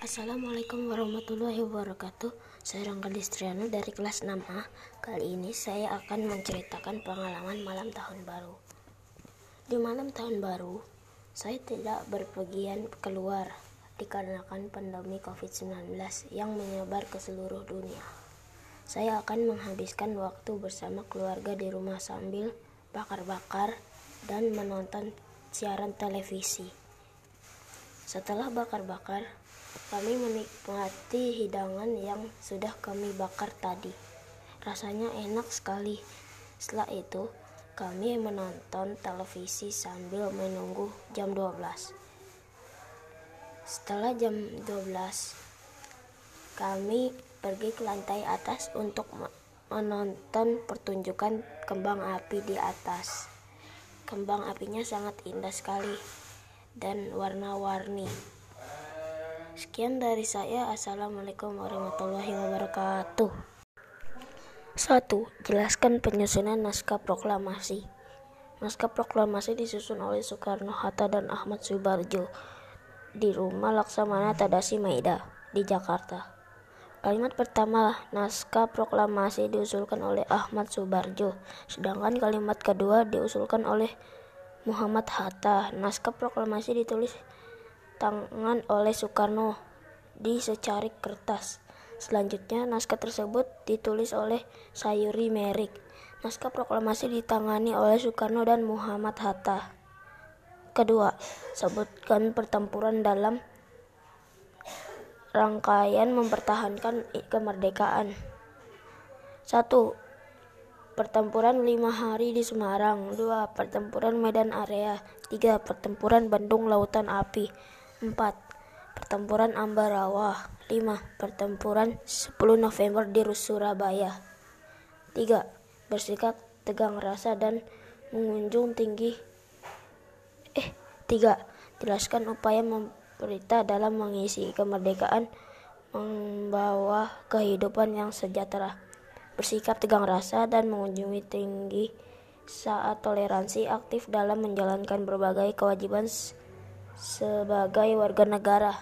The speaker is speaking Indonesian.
Assalamualaikum warahmatullahi wabarakatuh. Saya Rangga Distriano dari kelas 6A Kali ini saya akan menceritakan pengalaman malam tahun baru. Di malam tahun baru Saya tidak berpergian keluar Dikarenakan pandemi COVID-19 yang menyebar ke seluruh dunia. Saya akan menghabiskan waktu bersama keluarga di rumah sambil bakar-bakar dan menonton siaran televisi. Setelah bakar-bakar, kami menikmati hidangan yang sudah kami bakar tadi. Rasanya enak sekali. Setelah itu, kami menonton televisi sambil menunggu jam 12. Setelah jam 12, kami pergi ke lantai atas untuk menonton pertunjukan kembang api di atas. Kembang apinya sangat indah sekali dan warna-warni. Sekian dari saya. Assalamualaikum warahmatullahi wabarakatuh. 1. Jelaskan penyusunan naskah proklamasi. Naskah proklamasi disusun oleh Soekarno Hatta dan Ahmad Subarjo di rumah Laksamana Tadasi Maida di Jakarta. Kalimat pertama naskah proklamasi diusulkan oleh Ahmad Subarjo, sedangkan kalimat kedua diusulkan oleh Muhammad Hatta. Naskah proklamasi ditulis tangan oleh Soekarno di secarik kertas. Selanjutnya, naskah tersebut ditulis oleh Sayuri Merik. Naskah proklamasi ditangani oleh Soekarno dan Muhammad Hatta. Kedua, sebutkan pertempuran dalam rangkaian mempertahankan kemerdekaan. Satu, pertempuran lima hari di Semarang. Dua, pertempuran Medan Area. Tiga, pertempuran Bandung Lautan Api. 4. Pertempuran Ambarawa 5. Pertempuran 10 November di Surabaya 3. Bersikap tegang rasa dan mengunjung tinggi Eh, 3. Jelaskan upaya pemerintah dalam mengisi kemerdekaan membawa kehidupan yang sejahtera bersikap tegang rasa dan mengunjungi tinggi saat toleransi aktif dalam menjalankan berbagai kewajiban sebagai warga negara